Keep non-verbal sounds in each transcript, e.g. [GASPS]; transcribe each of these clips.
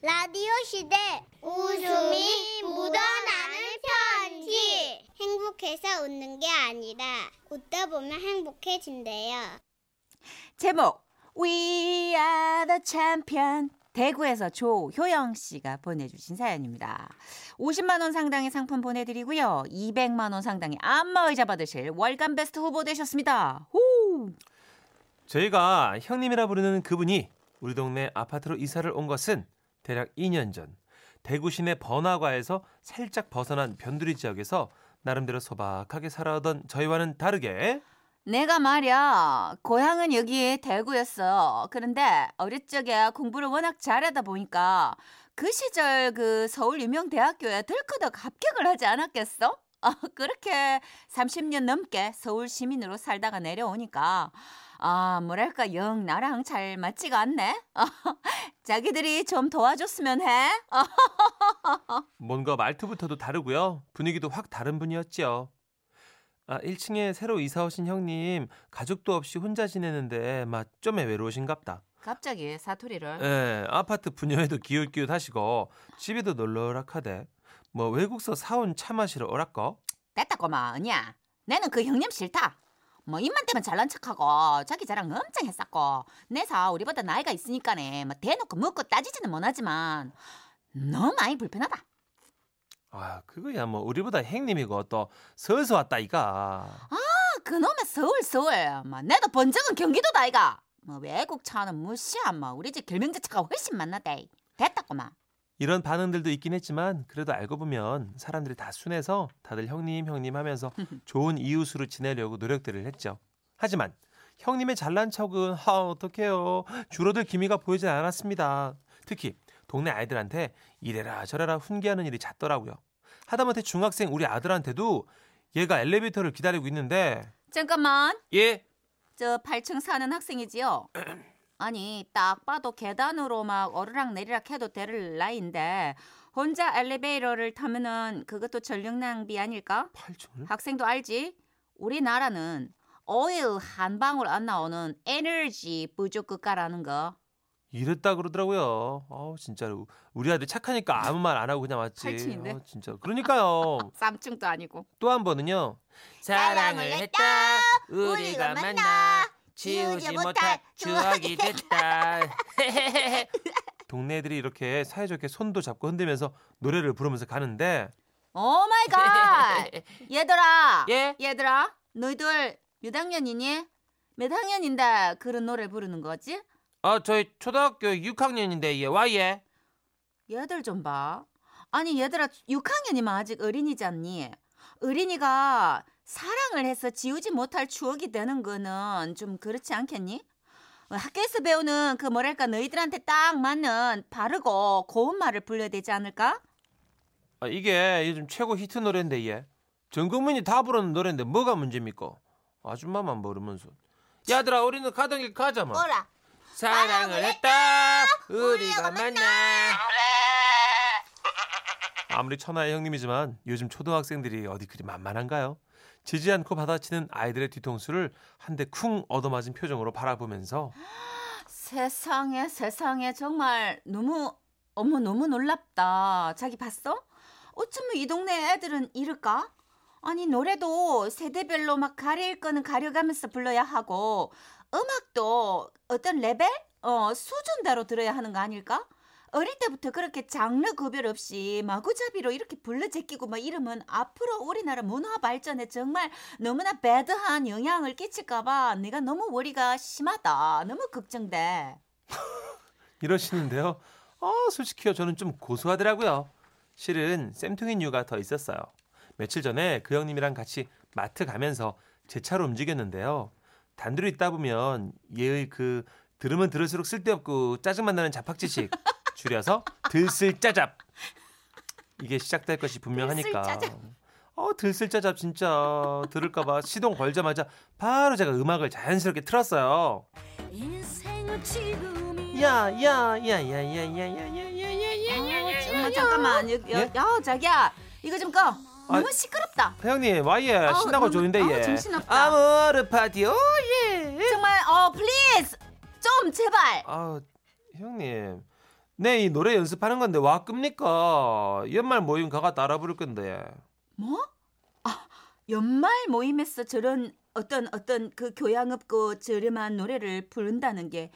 라디오 시대 웃음이 묻어나는 편지 행복해서 웃는 게 아니라 웃다 보면 행복해진대요. 제목 We are the champion 대구에서 조효영 씨가 보내주신 사연입니다. 50만 원 상당의 상품 보내드리고요. 200만 원 상당의 안마의자 받으실 월간 베스트 후보 되셨습니다. 후! 저희가 형님이라 부르는 그분이 우리 동네 아파트로 이사를 온 것은 대략 2년 전 대구 시내 번화가에서 살짝 벗어난 변두리 지역에서 나름대로 소박하게 살아오던 저희와는 다르게 내가 말이야 고향은 여기 대구였어. 그런데 어릴 적에 공부를 워낙 잘하다 보니까 그 시절 그 서울 유명 대학교에 들크덕 합격을 하지 않았겠어? 아, 그렇게 30년 넘게 서울 시민으로 살다가 내려오니까 아 뭐랄까 영 나랑 잘 맞지가 않네. 아, [LAUGHS] 자기들이 좀 도와줬으면 해. 아, [LAUGHS] 뭔가 말투부터도 다르고요. 분위기도 확 다른 분이었지요. 아, 1층에 새로 이사 오신 형님 가족도 없이 혼자 지내는데 막 좀에 외로우신갑다. 갑자기 사투리를. 예, 아파트 분녀에도 기웃기웃 하시고 집에도 널널하카대. 뭐 외국서 사온 차 마시러 오랄까? 됐다 꼬마 언니야. 나는 그 형님 싫다. 뭐 입만 대면 잘난 척하고 자기 자랑 엄청 했었고 내사 우리보다 나이가 있으니까네 뭐 대놓고 묻고 따지지는 못하지만 너무 많이 불편하다. 아, 그거야 뭐 우리보다 형님이고 또 서서 왔다 이가. 아, 그놈의 서울 서울. 뭐 내도 본 적은 경기도다 이가. 뭐 외국 차는 무시야. 뭐 우리 집 결명자 차가 훨씬 많나대. 됐다 꼬마. 이런 반응들도 있긴 했지만 그래도 알고 보면 사람들이 다 순해서 다들 형님 형님 하면서 [LAUGHS] 좋은 이웃으로 지내려고 노력들을 했죠. 하지만 형님의 잘난 척은 하 어떡해요. 줄어들 기미가 보이진 않았습니다. 특히 동네 아이들한테 이래라 저래라 훈계하는 일이 잦더라고요. 하다못해 중학생 우리 아들한테도 얘가 엘리베이터를 기다리고 있는데 잠깐만. 예 저 8층 사는 학생이지요. [CLEARS THROAT] 아니 딱 봐도 계단으로 막 오르락 내리락 해도 될 나이인데 혼자 엘리베이터를 타면은 그것도 전력 낭비 아닐까? 8층을 학생도 알지? 우리나라는 오일 한 방울 안 나오는 에너지 부족 국가라는 거. 이랬다 그러더라고요. 어 진짜로 우리 아들 착하니까 아무 말 안 하고 그냥 왔지. 8층인데? 어, 진짜 그러니까요. [LAUGHS] 3층도 아니고. 또 한 번은요. 사랑을 했다. 우리가 만나. 지우지 못할 추억이 됐다. [LAUGHS] 동네 애들이 이렇게 사이좋게 손도 잡고 흔들면서 노래를 부르면서 가는데 Oh my God! 얘들아. 예? 얘들아. 너희들 몇 학년이니? 몇 학년인데 그런 노래 부르는 거지? 아 저희 초등학교 6학년인데 얘와 얘. 얘들 좀 봐. 아니 얘들아 6학년이면 아직 어린이잖니. 어린이가 사랑을 해서 지우지 못할 추억이 되는 거는 좀 그렇지 않겠니? 어, 학교에서 배우는 그 뭐랄까 너희들한테 딱 맞는 바르고 고운 말을 불러야 되지 않을까? 아, 이게 요즘 최고 히트 노래인데 얘. 전 국민이 다 부르는 노래인데 뭐가 문제입니까? 아줌마만 모르면서. 야들아 우리는 가던 길 가자 뭐. 뭐라? 사랑을 했다 우리가 만나 아무리 천하의 형님이지만 요즘 초등학생들이 어디 그리 만만한가요? 지지 않고 받아치는 아이들의 뒤통수를 한 대 쿵 얻어맞은 표정으로 바라보면서 세상에 세상에 정말 너무 어머 너무 놀랍다. 자기 봤어? 어쩌면 이 동네 애들은 이럴까? 아니 노래도 세대별로 막 가릴 거는 가려가면서 불러야 하고 음악도 어떤 레벨? 어 수준대로 들어야 하는 거 아닐까? 어릴 때부터 그렇게 장르 구별 없이 마구잡이로 이렇게 불러 제끼고 막 이러면 앞으로 우리나라 문화 발전에 정말 너무나 배드한 영향을 끼칠까봐 내가 너무 worry가 심하다. 너무 걱정돼. [LAUGHS] 이러시는데요. 어, 솔직히요 저는 좀 고소하더라고요. 실은 쌤통인 이유가 더 있었어요. 며칠 전에 그 형님이랑 같이 마트 가면서 제 차로 움직였는데요. 단둘이 있다 보면 얘의 그 들으면 들을수록 쓸데없고 짜증만 나는 잡학지식 줄여서 들쓸짜잡 이게 시작될 것이 분명하니까 들쓸짜잡. 어 들쓸짜잡 진짜 들을까봐 시동 걸자마자 바로 제가 음악을 자연스럽게 틀었어요 야야야야야야야야야야야야야 정말 잠깐만. 여, 여, 예? 야, 자기야. 이거 좀 꺼. 너무 시끄럽다. 형님 와예 신나고 좋은데 예 정신없다. 아모르 파티 오 예 정말 어, please. 좀 제발. 아 형님 네, 이 노래 연습하는 건데 와 끕니까? 연말 모임 가가 따라 부를 건데. 뭐? 아, 연말 모임에서 저런 어떤 어떤 그 교양 없고 저렴한 노래를 부른다는 게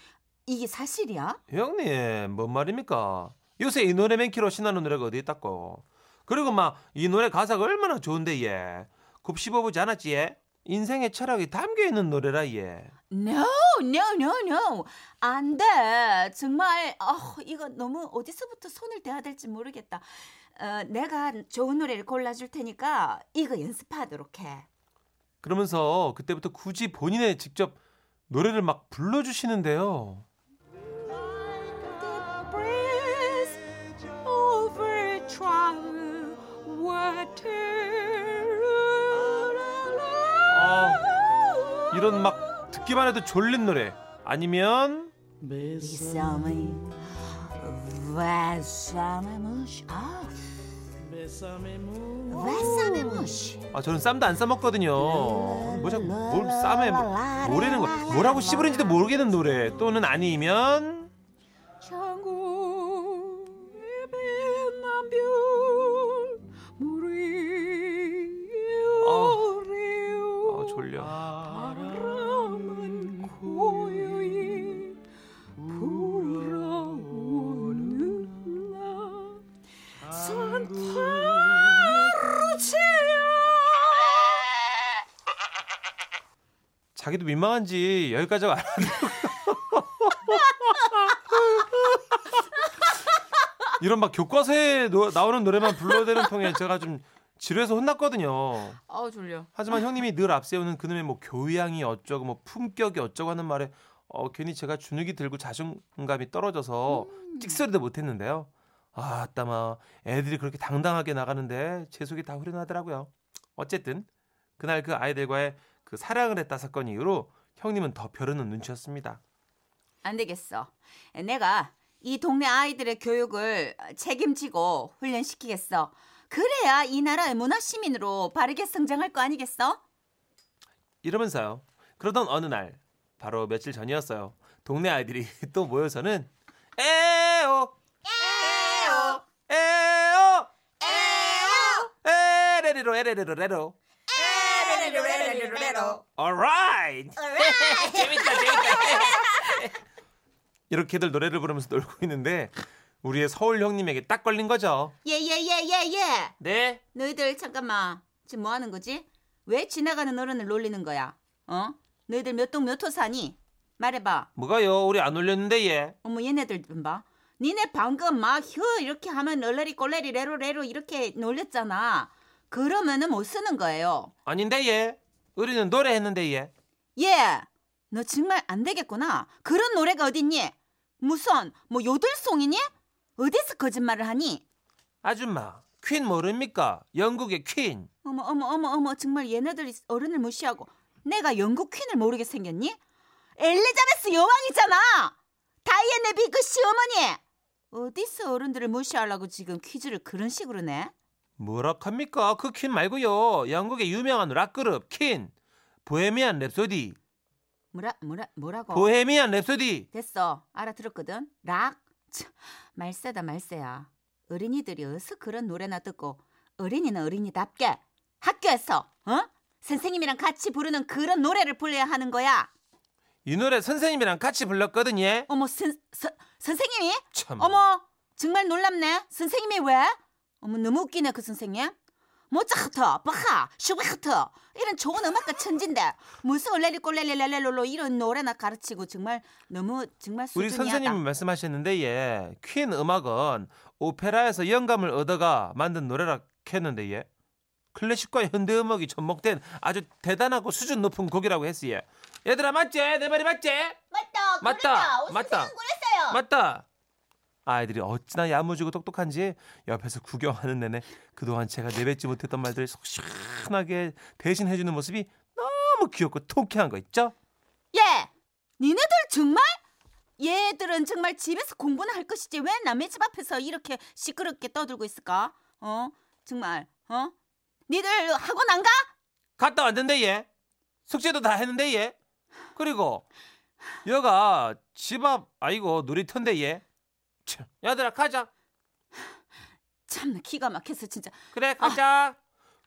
이게 사실이야? 형님, 뭔 말입니까? 요새 이 노래 맨키로 신나는 노래가 어디 있다고. 그리고 막 이 노래 가사가 얼마나 좋은데 얘. 곱씹어보지 않았지 얘? 인생의 철학이 담겨 있는 노래라 얘. No, no, no, no. 안 돼. 정말 어, 이거 너무 어디서부터 손을 대야 될지 모르겠다. 어, 내가 좋은 노래를 골라줄 테니까 이거 연습하도록 해. 그러면서 그때부터 굳이 본인의 직접 노래를 막 불러주시는데요. 아, 이런 막 듣기만 해도 졸린 노래. 아니면. 아. 아 저는 쌈도 안 싸먹거든요. 뭐 자꾸 뭘 쌈에 뭐- 뭐라는 거 뭐라고 씹으는지도 모르겠는 노래 또는 아니면 자기도 민망한지 여기까지 안. [LAUGHS] 이런 막 교과서에 노- 나오는 노래만 불러대는 통에 제가 좀 지루해서 혼났거든요. 아우 졸려. 하지만 형님이 늘 앞세우는 그놈의 뭐 교양이 어쩌고 뭐 품격이 어쩌고 하는 말에 어, 괜히 제가 주눅이 들고 자존감이 떨어져서 찍소리도 못했는데요. 아, 따마 애들이 그렇게 당당하게 나가는데 제 속이 다 후련하더라고요. 어쨌든 그날 그 아이들과의 그 사랑을 했다 사건 이후로 형님은 더 벼르는 눈치였습니다. 안 되겠어. 내가 이 동네 아이들의 교육을 책임지고 훈련시키겠어. 그래야 이 나라의 문화 시민으로 바르게 성장할 거 아니겠어? 이러면서요. 그러던 어느 날 바로 며칠 전이었어요. 동네 아이들이 [LAUGHS] 또 모여서는 에오 에오 에오 에오 에레리로 에레리로 레로 alright 재밌다 재밌다 [LAUGHS] 이렇게들 노래를 부르면서 놀고 있는데 우리의 서울 형님에게 딱 걸린 거죠. 예예예예 예. 네. 너희들 잠깐만 지금 뭐 하는 거지? 왜 지나가는 어른을 놀리는 거야? 어? 너희들 몇 동 몇 호 사니? 말해봐. 뭐가요? 우리 안 올렸는데 얘. 어머 얘네들 좀 봐. 니네 방금 막 휴 이렇게 하면 얼레리 꼴레리 레로 레로 이렇게 놀렸잖아. 그러면은 못 쓰는 거예요. 아닌데 얘. 우리는 노래했는데 얘. 예. 너 정말 안 되겠구나. 그런 노래가 어딨니? 무슨 뭐 요들송이니? 어디서 거짓말을 하니? 아줌마, 퀸 모릅니까? 영국의 퀸. 어머 어머 어머 어머 정말 얘네들이 어른을 무시하고 내가 영국 퀸을 모르게 생겼니? 엘리자베스 여왕이잖아. 다이애나 비그 시어머니. 어디서 어른들을 무시하려고 지금 퀴즈를 그런 식으로 내? 뭐라 합니까? 그 Queen 말고요. 영국의 유명한 락 그룹 Queen. Bohemian Rhapsody. 뭐라 뭐라 뭐라고? Bohemian Rhapsody. 됐어. 알아들었거든. 락. 참, 말세다 말세야. 어린이들이 어서 그런 노래나 듣고 어린이는 어린이답게 학교에서 어? 선생님이랑 같이 부르는 그런 노래를 불러야 하는 거야. 이 노래 선생님이랑 같이 불렀거든요. 어머 선, 선 선생님이? 참. 어머 정말 놀랍네. 선생님이 왜? 어머 너무 웃기네 그 선생님. 모차흐터, 바하, 슈베흐터 이런 좋은 음악가 천진데 무슨 렐리꼴렐리렐렐롤로 이런 노래나 가르치고 정말 너무 정말 우리 수준이 선생님이 말씀하셨는데 예. 퀸 음악은 오페라에서 영감을 얻어가 만든 노래라 했는데 예. 클래식과 현대 음악이 접목된 아주 대단하고 수준 높은 곡이라고 했어요. 얘들아 맞지? 내 말이 맞지? 맞다. 맞다. 오, 맞다. 선생님 그랬어요. 맞다. 아이들이 어찌나 야무지고 똑똑한지 옆에서 구경하는 내내 그동안 제가 내뱉지 못했던 말들을 속 시원하게 대신해주는 모습이 너무 귀엽고 통쾌한 거 있죠? 예, 니네들 정말? 얘들은 정말 집에서 공부는 할 것이지 왜 남의 집 앞에서 이렇게 시끄럽게 떠들고 있을까? 어, 정말, 어? 니들 학원 안 가? 갔다 왔는데 얘 숙제도 다 했는데 얘 그리고 여가 집 앞 아이고 놀이터인데 얘 참, 얘들아 가자. 참나 기가 막혔어 진짜. 그래 가자.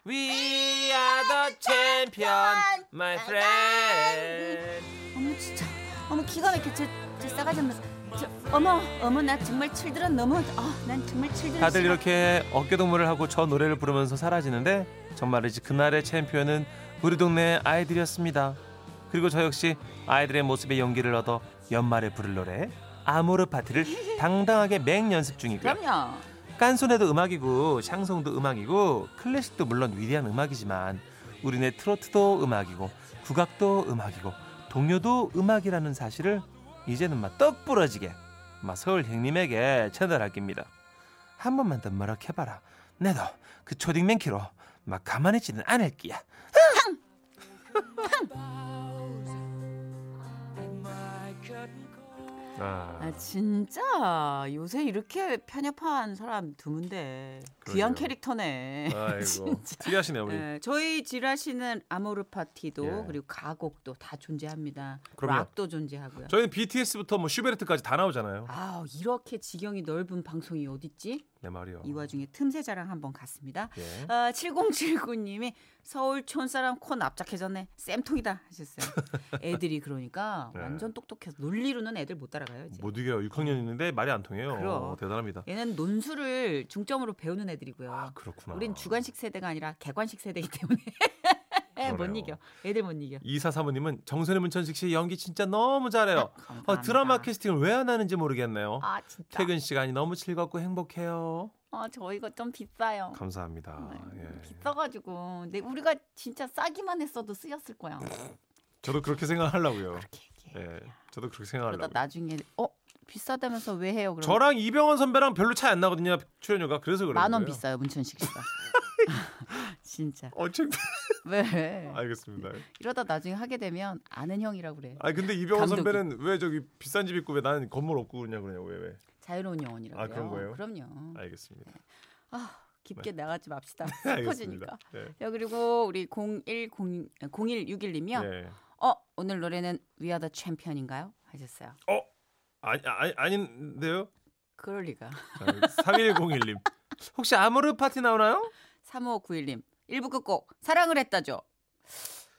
We are the champion, my friend. 어머 진짜. 어머 기가 막혀. 저, 저 싸가지 없는. 저, 어머 어머 나 정말 칠드런 너무. 아난 정말 칠드런. 다들 싫어. 이렇게 어깨동무를 하고 저 노래를 부르면서 사라지는데 정말이지 그날의 챔피언은 우리 동네 아이들이었습니다. 그리고 저 역시 아이들의 모습에 용기를 얻어 연말에 부를 노래 아모르 파티를 당당하게 맹 연습 중이고요. 그럼요. 깐소네도 음악이고 샹송도 음악이고 클래식도 물론 위대한 음악이지만 우리네 트로트도 음악이고 국악도 음악이고 동요도 음악이라는 사실을 이제는 막 떡 부러지게 막 서울 형님에게 전달할 깁니다. 한 번만 더 머럭해봐라. 내도 그 초딩 맨키로 막 가만히 있지는 않을 끼야. 아, 아 진짜 요새 이렇게 편협한 사람 드문데 귀한. 캐릭터네. 아이고 [LAUGHS] 진짜. 특이하시네요 우리. 예, 저희 지라시는 아모르 파티도 예. 그리고 가곡도 다 존재합니다. 그럼요. 락도 존재하고요. 저희는 BTS부터 뭐 슈베르트까지 다 나오잖아요. 아 이렇게 지경이 넓은 방송이 어딨지? 내 말이요. 이 와중에 틈새 자랑 한번 갔습니다. 예. 아, 7079님이 서울 촌사람 코 납작해졌네. 쌤통이다 하셨어요. [LAUGHS] 애들이 그러니까 네. 완전 똑똑해서 논리로는 애들 못 따라가요. 이제. 못 이겨요. 6학년 있는데 말이 안 통해요. 그럼. 어, 대단합니다. 얘는 논술을 중점으로 배우는 애들이고요. 아 그렇구나. 우린 주관식 세대가 아니라 개관식 세대이기 때문에 [LAUGHS] 못 그러네요. 이겨. 애들 못 이겨. 이사 사모님은 정선희 문천식 씨 연기 진짜 너무 잘해요. 감사합니다. 어, 드라마 캐스팅을 왜 안 하는지 모르겠네요. 아 진짜. 퇴근 시간이 너무 즐겁고 행복해요. 아 저희가 좀 비싸요. 감사합니다. 네, 예. 비싸가지고 근데 우리가 진짜 싸기만 했어도 쓰였을 거야. [LAUGHS] 저도 그렇게 생각하려고요. 그렇게. 예, 저도 그렇게 생각하려고. 나중에 어 비싸다면서 왜 해요? 그럼 저랑 이병헌 선배랑 별로 차이 안 나거든요. 출연료가 그래서 그래요. 만원 비싸요 문천식 씨가. [LAUGHS] [LAUGHS] 진짜 어, 참... 왜 [LAUGHS] 알겠습니다. 이러다 나중에 하게 되면 아는 형이라고 그래. 아 근데 이병헌 감독이. 선배는 왜 저기 비싼 집 있고 왜 나는 건물 없고 그러냐 그러냐고 왜 왜? 자유로운 영혼이라고요. 아, 그런 거예요? 그럼요. 알겠습니다. 아 깊게 나가지 맙시다. 슬퍼지니까. [LAUGHS] 네. 야 그리고 우리 01 0161님이요. 네. 어 오늘 노래는 the Champion인가요? 하셨어요. 어? 아니 아니 아닌데요? 그럴 리가. 3101님. 혹시 아모르 파티 나오나요? 3591님 1부 끝곡 사랑을 했다죠.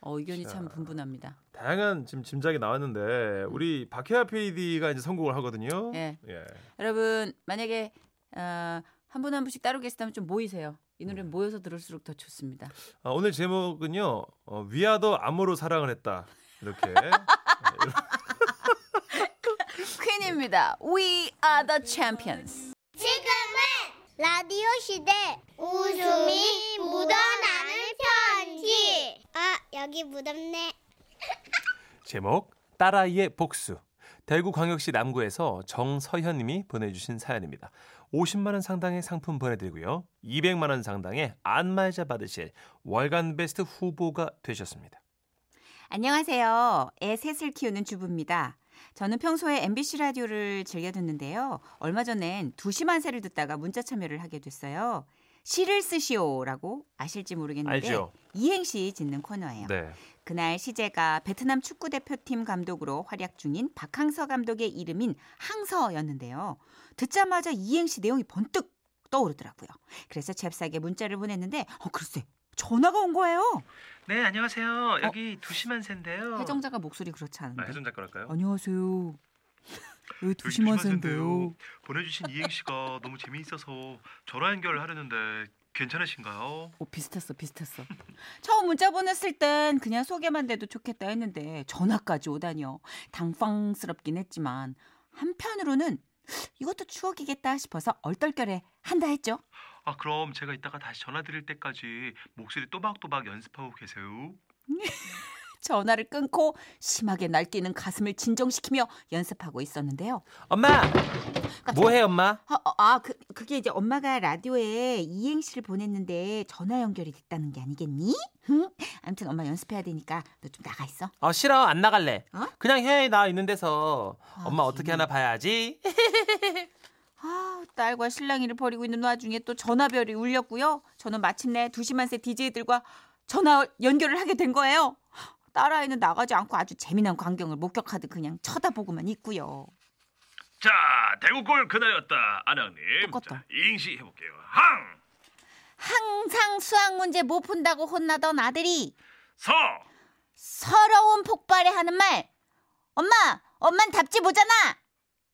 어, 의견이 자. 참 분분합니다. 다양한 지금 짐작이 나왔는데 우리 박혜아 PD가 이제 선곡을 하거든요. 예. 예. 여러분 만약에 어, 한분한 분씩 따로 계시다면 좀 모이세요. 이 노래는 모여서 들을수록 더 좋습니다. 아, 오늘 제목은요. 어, 위아더 암호로 사랑을 했다. 이렇게. [LAUGHS] 네, 퀸입니다. We are the champions. 지금은 라디오 시대 웃음이 묻어나는 편지. 아 여기 묻었네. [LAUGHS] 제목 딸아이의 복수. 대구광역시 남구에서 정서현 님이 보내주신 사연입니다. 50만 원 상당의 상품 보내드리고요. 200만 원 상당의 안마의자 받으실 월간 베스트 후보가 되셨습니다. 안녕하세요. 애 셋을 키우는 주부입니다. 저는 평소에 MBC 라디오를 즐겨 듣는데요. 얼마 전엔 두시만세를 듣다가 문자 참여를 하게 됐어요. 시를 쓰시오라고 아실지 모르겠는데 알죠? 이행시 짓는 코너예요. 네. 그날 시제가 베트남 축구 대표팀 감독으로 활약 중인 박항서 감독의 이름인 항서였는데요. 듣자마자 이행시 내용이 번뜩 떠오르더라고요. 그래서 잽싸게 문자를 보냈는데 어 글쎄 전화가 온 거예요. 네, 안녕하세요. 여기 두시만세인데요. 해정자가 목소리 그렇지 않은데. 아, 해정자 거랄까요? 안녕하세요. [LAUGHS] 왜 두시만세인데요? 보내주신 이행시가 너무 재미있어서 전화 연결을 하려는데 괜찮으신가요? 오 비슷했어 비슷했어. 처음 문자 보냈을 땐 그냥 소개만 돼도 좋겠다 했는데 전화까지 오다니요. 당황스럽긴 했지만 한편으로는 이것도 추억이겠다 싶어서 얼떨결에 한다 했죠. 아 그럼 제가 이따가 다시 전화 드릴 때까지 목소리 또박또박 연습하고 계세요. [LAUGHS] 전화를 끊고 심하게 날뛰는 가슴을 진정시키며 연습하고 있었는데요. 엄마, 뭐해 엄마? 아, 어, 아 그, 그게 이제 엄마가 라디오에 이행시를 보냈는데 전화 연결이 됐다는 게 아니겠니? 응? 아무튼 엄마 연습해야 되니까 너 좀 나가 있어. 어 싫어 안 나갈래. 어? 그냥 해 나 있는 데서 아, 엄마 어떻게. 하나 봐야지. [LAUGHS] 아, 딸과 신랑이를 버리고 있는 와중에 또 전화별이 울렸고요. 저는 마침내 두시만세 DJ들과 전화 연결을 하게 된 거예요. 딸아이는 나가지 않고 아주 재미난 광경을 목격하듯 그냥 쳐다보고만 있고요. 자, 대구골 그날이었다. 안학님. 똑같다. 자, 이행시 해볼게요. 항, 항상 수학 문제 못 푼다고 혼나던 아들이 서, 서러운 폭발에 하는 말. 엄마, 엄만 답지 보잖아.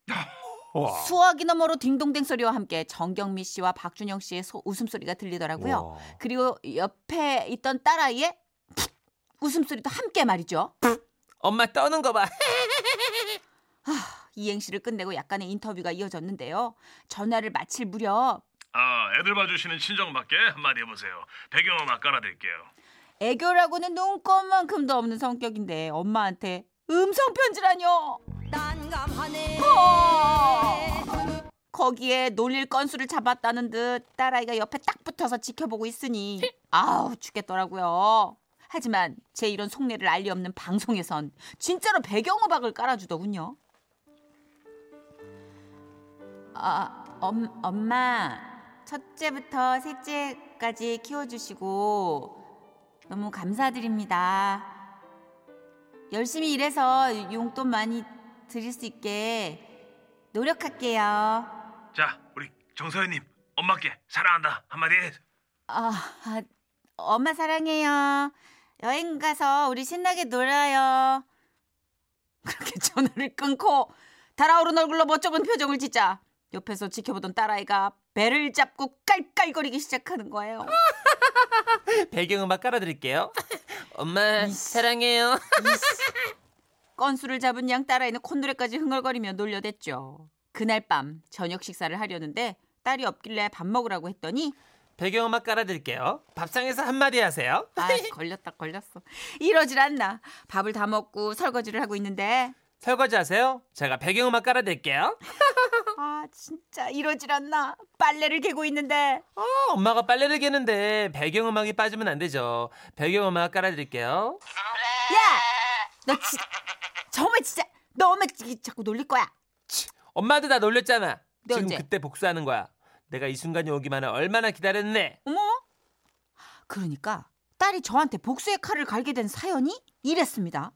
[LAUGHS] 와. 수화기 너머로 딩동댕 소리와 함께 정경미 씨와 박준영 씨의 소, 웃음소리가 들리더라고요. 와. 그리고 옆에 있던 딸아이의 웃음소리도 함께 말이죠. 엄마 떠는 거 봐. [LAUGHS] 이행시를 끝내고 약간의 인터뷰가 이어졌는데요. 전화를 마칠 무렵 아, 애들 봐주시는 친정 맞게 한마디 해보세요. 배경음악 깔아드릴게요. 애교라고는 눈꼽만큼도 없는 성격인데 엄마한테 음성 편지라뇨. 난감하네. 어! 거기에 놀릴 건수를 잡았다는 듯 딸아이가 옆에 딱 붙어서 지켜보고 있으니 아우 죽겠더라고요. 하지만 제 이런 속내를 알리 없는 방송에선 진짜로 배경음악을 깔아주더군요. 아, 엄, 엄마 첫째부터 셋째까지 키워주시고 너무 감사드립니다. 열심히 일해서 용돈 많이 드릴 수 있게 노력할게요. 자, 우리 정서연님, 엄마께 사랑한다 한마디 해. 아, 아, 엄마 사랑해요. 여행 가서 우리 신나게 놀아요. [LAUGHS] 그렇게 전화를 끊고 달아오른 얼굴로 멋쩍은 표정을 짓자 옆에서 지켜보던 딸아이가 배를 잡고 깔깔거리기 시작하는 거예요. [LAUGHS] 배경음악 깔아드릴게요. 엄마 사랑해요. [LAUGHS] 건수를 잡은 양 딸아이는 콧노래까지 흥얼거리며 놀려댔죠. 그날 밤 저녁 식사를 하려는데 딸이 없길래 밥 먹으라고 했더니 배경음악 깔아드릴게요. 밥상에서 한마디 하세요. 아 [LAUGHS] 걸렸다 걸렸어. 이러질 않나. 밥을 다 먹고 설거지를 하고 있는데 설거지 하세요. 제가 배경음악 깔아드릴게요. [LAUGHS] 아 진짜 이러질 않나. 빨래를 개고 있는데 어, 엄마가 빨래를 개는데 배경음악이 빠지면 안 되죠. 배경음악 깔아드릴게요. 야! 너 진짜 정말 진짜 너 엄마 지- 자꾸 놀릴 거야. 엄마도 나 놀렸잖아. 네, 지금 언제? 그때 복수하는 거야. 내가 이 순간이 오기만을 얼마나 기다렸네. 어머? 그러니까 딸이 저한테 복수의 칼을 갈게 된 사연이 이랬습니다.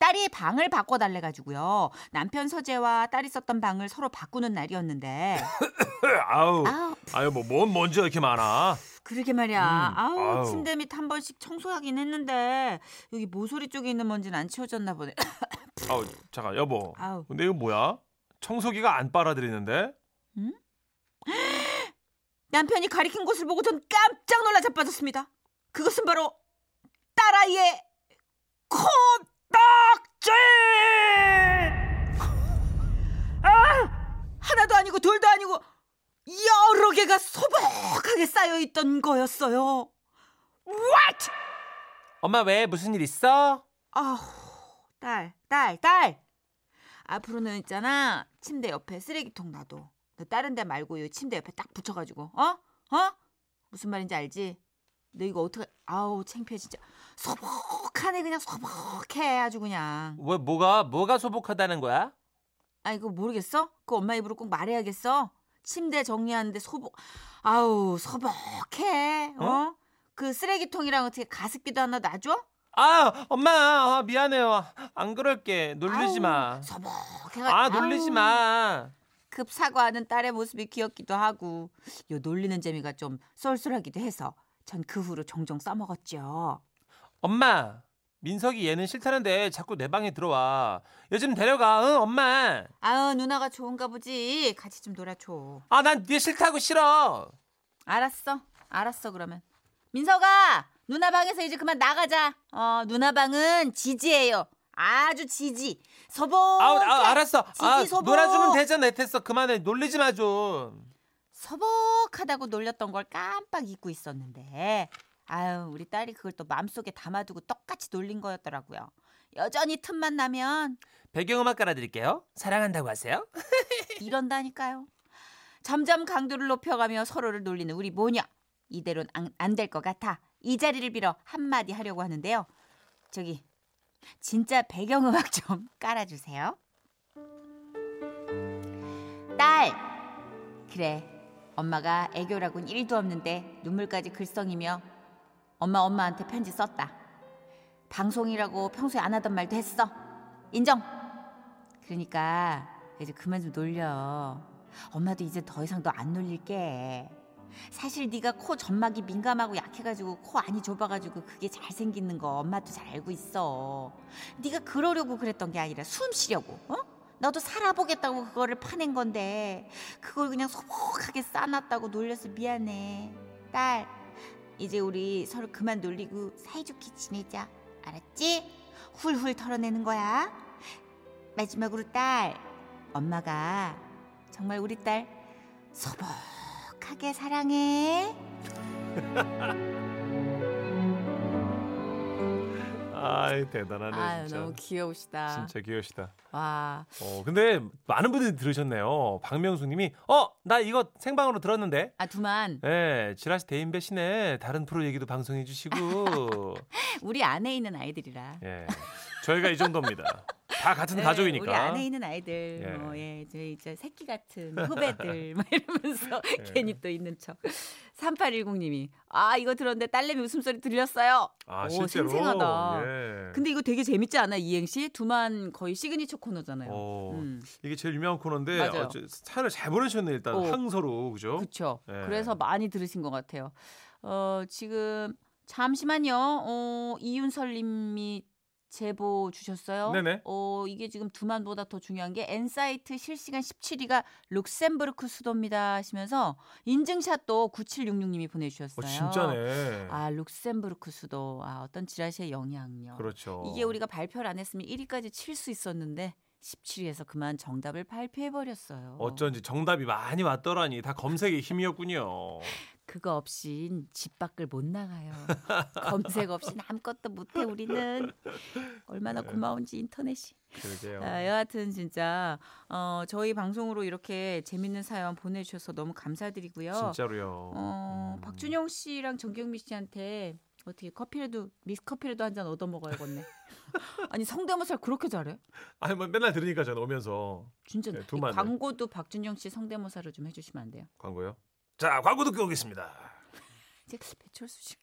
딸이 방을 바꿔달래 가지고요. 남편 서재와 딸이 썼던 방을 서로 바꾸는 날이었는데 [COUGHS] 아우, 아우 아유 뭐뭔 먼지가 이렇게 많아. 그러게 말이야. 음, 아우, 아우. 침대 밑 한 번씩 청소하긴 했는데 여기 모서리 쪽에 있는 먼지는 안 치워졌나 보네. [COUGHS] 아우, 잠깐 여보. 아우. 근데 이거 뭐야? 청소기가 안 빨아들이는데? [GASPS] 남편이 가리킨 곳을 보고 전 깜짝 놀라 자빠졌습니다. 그것은 바로 딸아이의 코 딱지! 아! 하나도 아니고 둘도 아니고 여러 개가 소복하게 쌓여 있던 거였어요. What? 엄마 왜 무슨 일 있어? 아우, 딸, 딸, 딸. 앞으로는 있잖아. 침대 옆에 쓰레기통 놔둬. 너 다른 데 말고 이 침대 옆에 딱 붙여 가지고, 어? 어? 무슨 말인지 알지? 너 이거 어떻게? 아우 창피해 진짜. 소복하네 그냥 소복해 아주 그냥. 왜 뭐가 뭐가 소복하다는 거야? 아 이거 모르겠어? 그 엄마 입으로 꼭 말해야겠어. 침대 정리하는데 소복. 아우 소복해. 어? 어? 그 쓰레기통이랑 어떻게 가습기도 하나 놔줘? 아, 엄마 아, 미안해요. 안 그럴게. 놀리지 아우, 마. 소복해가. 아, 놀리지 아우. 마. 급 사과하는 딸의 모습이 귀엽기도 하고 요 놀리는 재미가 좀 쏠쏠하기도 해서 전 그 후로 종종 써먹었죠. 엄마. 민석이 얘는 싫다는데 자꾸 내 방에 들어와. 요즘 데려가. 응, 엄마. 아유 누나가 좋은가 보지. 같이 좀 놀아줘. 아, 난 얘 싫다고 싫어. 알았어. 알았어 그러면. 민석아 누나 방에서 이제 그만 나가자. 어 누나 방은 지지예요. 아주 지지. 소복. 아우, 아, 알았어. 아, 지지 소복. 놀아주면 되잖아. 됐어. 그만해. 놀리지 마 좀. 서복하다고 놀렸던 걸 깜빡 잊고 있었는데 아유 우리 딸이 그걸 또 마음속에 담아두고 똑같이 놀린 거였더라고요. 여전히 틈만 나면 배경음악 깔아드릴게요. 사랑한다고 하세요. [LAUGHS] 이런다니까요. 점점 강도를 높여가며 서로를 놀리는 우리 모녀. 이대로는 안 될 것 같아 이 자리를 빌어 한마디 하려고 하는데요. 저기 진짜 배경음악 좀 [LAUGHS] 깔아주세요. 딸 그래 엄마가 애교라곤 1도 없는데 눈물까지 글썽이며 엄마 엄마한테 편지 썼다. 방송이라고 평소에 안 하던 말도 했어. 인정. 그러니까 이제 그만 좀 놀려. 엄마도 이제 더 이상 너 안 놀릴게. 사실 네가 코 점막이 민감하고 약해가지고 코 안이 좁아가지고 그게 잘 생기는 거 엄마도 잘 알고 있어. 네가 그러려고 그랬던 게 아니라 숨 쉬려고. 어? 너도 살아보겠다고 그거를 파낸 건데 그걸 그냥 소복하게 싸놨다고 놀려서 미안해. 딸, 이제 우리 서로 그만 놀리고 사이좋게 지내자. 알았지? 훌훌 털어내는 거야. 마지막으로 딸, 엄마가 정말 우리 딸 소복하게 사랑해. [LAUGHS] 아이 대단하네 아유 진짜. 너무 귀여우시다. 진짜 귀여우시다. 와, 어 근데 많은 분들이 들으셨네요. 박명수 님이 어 나 이거 생방으로 들었는데. 아 두만 예, 지라시 대인 배신에 다른 프로 얘기도 방송해 주시고. [LAUGHS] 우리 안에 있는 아이들이라. 예. 저희가 이 정도입니다. 다 같은 네, 가족이니까. 우리 안에 있는 아이들, 예. 뭐, 예, 저희 이제 새끼 같은 후배들, 막 이러면서 예. [LAUGHS] 괜히 또 있는 척. 3810님이, 아, 이거 들었는데 딸내미 웃음소리 들렸어요. 아, 오, 실제로. 생생하다. 예. 근데 이거 되게 재밌지 않아, 이행시? 두만 거의 시그니처 코너잖아요. 어, 음, 이게 제일 유명한 코너인데 맞아요. 어, 저- 사연을 잘 보내주셨네 일단 어. 항서로 그죠? 그쵸. 예. 그래서 많이 들으신 것 같아요. 어, 지금, 잠시만요. 어, 이윤설님이 제보 주셨어요. 네네. 어, 이게 지금 두만보다 더 중요한 게 N사이트 실시간 17위가 룩셈부르크 수도입니다 하시면서 인증샷도 9766님이 보내주셨어요. 어, 진짜네. 아, 룩셈부르크 수도. 아, 어떤 지라시의 영향력. 그렇죠. 이게 우리가 발표를 안 했으면 1위까지 칠 수 있었는데 17위에서 그만 정답을 발표해버렸어요. 어쩐지 정답이 많이 왔더라니 다 검색의 힘이었군요. [LAUGHS] 그거 없인 집 밖을 못 나가요. 검색 없이 아무것도 못해 우리는. 얼마나 네. 고마운지 인터넷이. 그러게요. 아, 여하튼 진짜 어, 저희 방송으로 이렇게 재밌는 사연 보내주셔서 너무 감사드리고요. 진짜로요. 어, 음. 박준영 씨랑 정경미 씨한테 어떻게 커피라도 미스 커피라도 한 잔 얻어 먹어야겠네. [LAUGHS] 아니 성대모사를 그렇게 잘해? 아니 뭐 맨날 들으니까 저는 오면서 진짜 네. 광고도 박준영 씨 성대모사를 좀 해주시면 안 돼요? 광고요. 자 광고 듣고 오겠습니다. 배철수 씨.